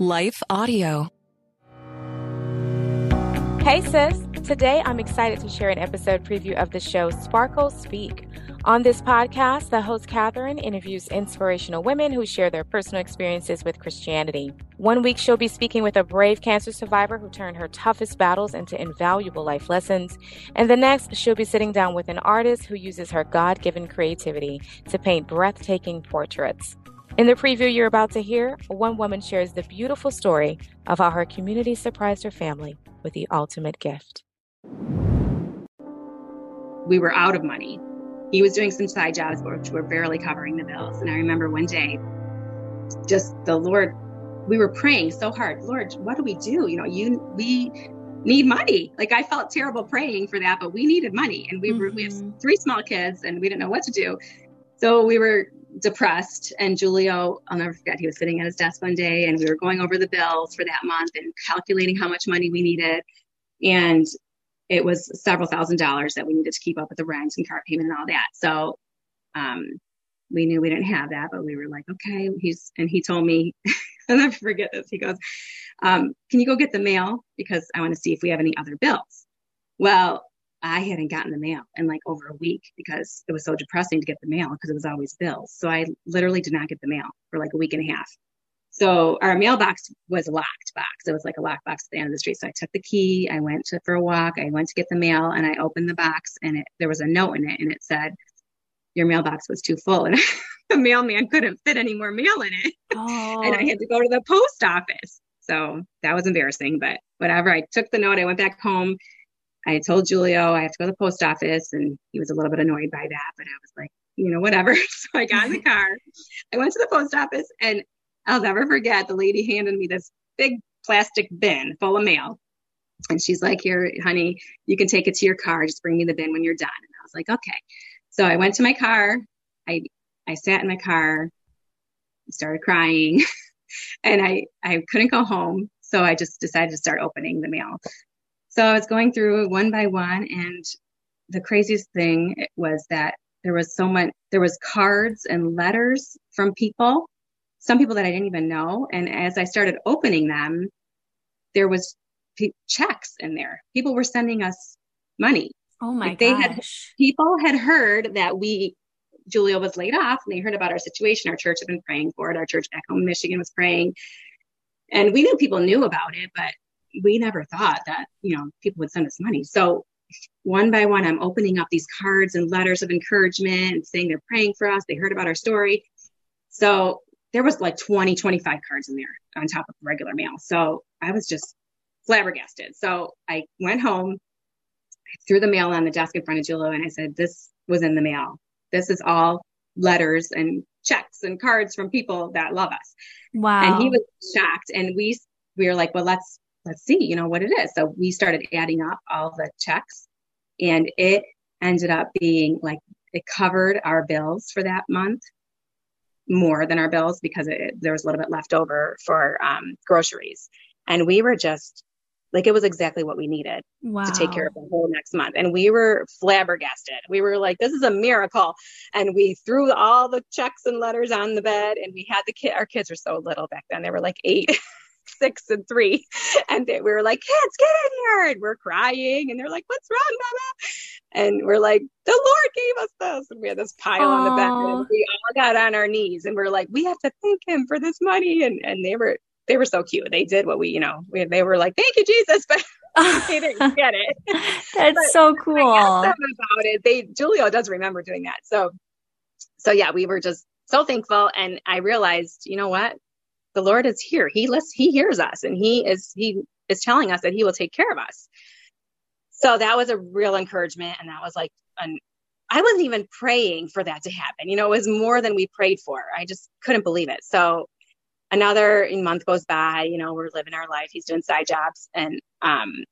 Life Audio. Hey, sis. Today, I'm excited to share an episode preview of the show Sparkle Speak. On this podcast, the host Kathryn interviews inspirational women who share their personal experiences with Christianity. One week, she'll be speaking with a brave cancer survivor who turned her toughest battles into invaluable life lessons. And the next, she'll be sitting down with an artist who uses her God given creativity to paint breathtaking portraits. In the preview you're about to hear, one woman shares the beautiful story of how her community surprised her family with the ultimate gift. We were out of money he was doing some side jobs which were barely covering the bills. And I remember one day, just the Lord, we were praying so hard, Lord, what do we do? You know, you we need money. Like I felt terrible praying for that, but we needed money, and we were mm-hmm. we have mm-hmm. three small kids, and we didn't know what to do. So we were depressed. And Julio, I'll never forget, he was sitting at his desk one day, and we were going over the bills for that month and calculating how much money we needed. And it was several thousand dollars that we needed to keep up with the rent and car payment and all that. So um, we knew we didn't have that, but we were like, okay. He's and he told me, I'll never forget this. He goes, um, "Can you go get the mail because I want to see if we have any other bills?" Well, I hadn't gotten the mail in like over a week because it was so depressing to get the mail because it was always bills. So I literally did not get the mail for like a week and a half. So our mailbox was a locked box. It was like a locked box at the end of the street. So I took the key, I went to, for a walk, I went to get the mail, and I opened the box, and it, there was a note in it, and it said, "Your mailbox was too full," and the mailman couldn't fit any more mail in it, oh. and I oh. had to go to the post office. So that was embarrassing, but whatever. I took the note, I went back home. I told Julio I have to go to the post office, and he was a little bit annoyed by that, but I was like, you know, whatever. So I got in the car, I went to the post office, and I'll never forget the lady handed me this big plastic bin full of mail. And she's like, Here, honey, you can take it to your car. Just bring me the bin when you're done. And I was like, Okay. So I went to my car. I I sat in my car, started crying, and I, I couldn't go home. So I just decided to start opening the mail. So I was going through one by one, and the craziest thing was that there was so much there was cards and letters from people some people that I didn't even know. And as I started opening them, there was p- checks in there. People were sending us money. Oh my like they gosh. had people had heard that we Julio was laid off and they heard about our situation. Our church had been praying for it. Our church back home in Michigan was praying. And we knew people knew about it, but we never thought that, you know, people would send us money. So one by one, I'm opening up these cards and letters of encouragement and saying they're praying for us. They heard about our story. So there was like 20, 25 cards in there on top of regular mail. So I was just flabbergasted. So I went home, threw the mail on the desk in front of Julio, and I said, This was in the mail. This is all letters and checks and cards from people that love us. Wow. And he was shocked. And we we were like, Well, let's let's see, you know, what it is. So we started adding up all the checks and it ended up being like it covered our bills for that month more than our bills because it, there was a little bit left over for um, groceries. And we were just like, it was exactly what we needed wow. to take care of the whole next month. And we were flabbergasted. We were like, this is a miracle. And we threw all the checks and letters on the bed and we had the kid, our kids were so little back then. They were like eight. six and three. And they, we were like, kids, get in here. And we're crying. And they're like, what's wrong, mama? And we're like, the Lord gave us this. And we had this pile Aww. on the bed. And we all got on our knees and we're like, we have to thank him for this money. And, and they were, they were so cute. They did what we, you know, we, they were like, thank you, Jesus. But they didn't get it. That's but so cool. about it. They, Julio does remember doing that. So, so yeah, we were just so thankful. And I realized, you know what? The Lord is here. He listens, he hears us and he is he is telling us that he will take care of us. So that was a real encouragement and that was like an I wasn't even praying for that to happen. You know, it was more than we prayed for. I just couldn't believe it. So another month goes by, you know, we're living our life. He's doing side jobs and um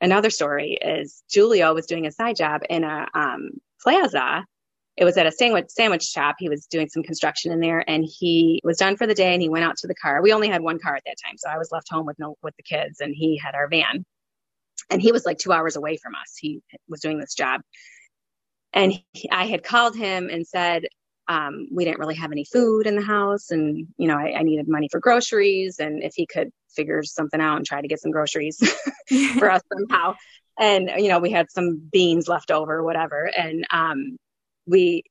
another story is Julio was doing a side job in a um plaza it was at a sandwich sandwich shop. He was doing some construction in there, and he was done for the day. And he went out to the car. We only had one car at that time, so I was left home with no with the kids, and he had our van. And he was like two hours away from us. He was doing this job, and he, I had called him and said, um, we didn't really have any food in the house and you know I, I, needed money for groceries and if he could figure something out and try to get some groceries for us somehow and you know we had some beans left over whatever and um, we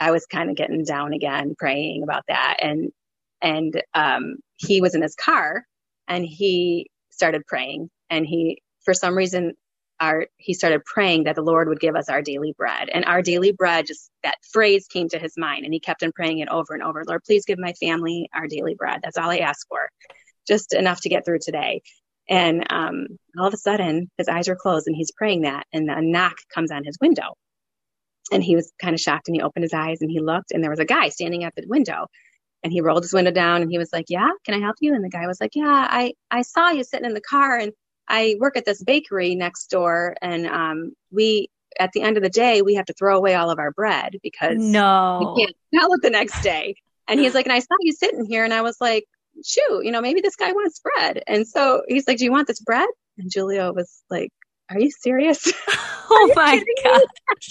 i was kind of getting down again praying about that. And and um, he was in his car and he started praying. And he for some reason our he started praying that the lord would give us our daily bread. And our daily bread just that phrase came to his mind and he kept on praying it over and over. Lord please give my family our daily bread. That's all i ask for. Just enough to get through today. And um, all of a sudden his eyes are closed and he's praying that and a knock comes on his window and he was kind of shocked and he opened his eyes and he looked and there was a guy standing at the window and he rolled his window down and he was like yeah can i help you and the guy was like yeah i i saw you sitting in the car and I work at this bakery next door, and um, we at the end of the day we have to throw away all of our bread because no, we can't sell it the next day. And he's like, and I saw you sitting here, and I was like, shoot, you know, maybe this guy wants bread. And so he's like, do you want this bread? And Julio was like, are you serious? Oh my god!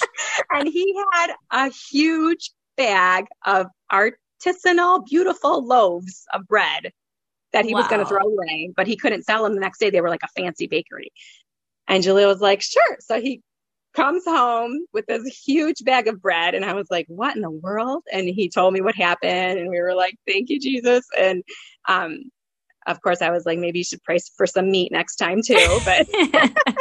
and he had a huge bag of artisanal, beautiful loaves of bread that he wow. was going to throw away, but he couldn't sell them the next day. They were like a fancy bakery. And Julio was like, sure. So he comes home with this huge bag of bread. And I was like, what in the world? And he told me what happened. And we were like, thank you, Jesus. And, um, of course, I was like, maybe you should pray for some meat next time too. But you know, we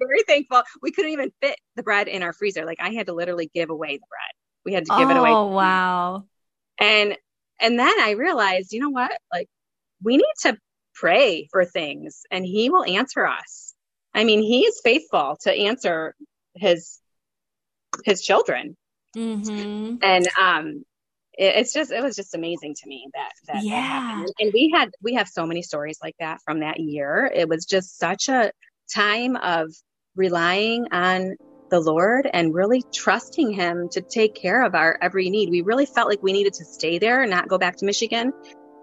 were very thankful. We couldn't even fit the bread in our freezer. Like I had to literally give away the bread. We had to give oh, it away. Oh, wow. And and then I realized, you know what? Like, we need to pray for things and he will answer us. I mean, he is faithful to answer his, his children. Mm-hmm. And, um, it, it's just, it was just amazing to me that, that, yeah. That and we had, we have so many stories like that from that year. It was just such a time of relying on the Lord and really trusting Him to take care of our every need. We really felt like we needed to stay there and not go back to Michigan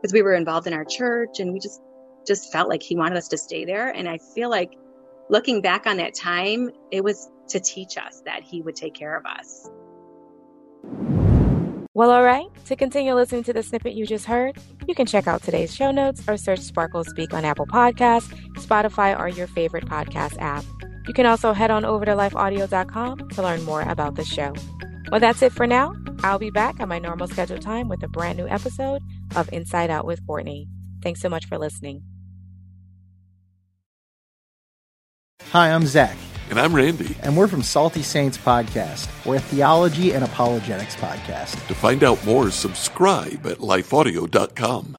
because we were involved in our church and we just just felt like He wanted us to stay there. And I feel like looking back on that time, it was to teach us that He would take care of us. Well, all right. To continue listening to the snippet you just heard, you can check out today's show notes or search Sparkle Speak on Apple Podcasts, Spotify, or your favorite podcast app. You can also head on over to lifeaudio.com to learn more about the show. Well, that's it for now. I'll be back on my normal scheduled time with a brand new episode of Inside Out with Courtney. Thanks so much for listening. Hi, I'm Zach. And I'm Randy. And we're from Salty Saints Podcast. We're a theology and apologetics podcast. To find out more, subscribe at lifeaudio.com.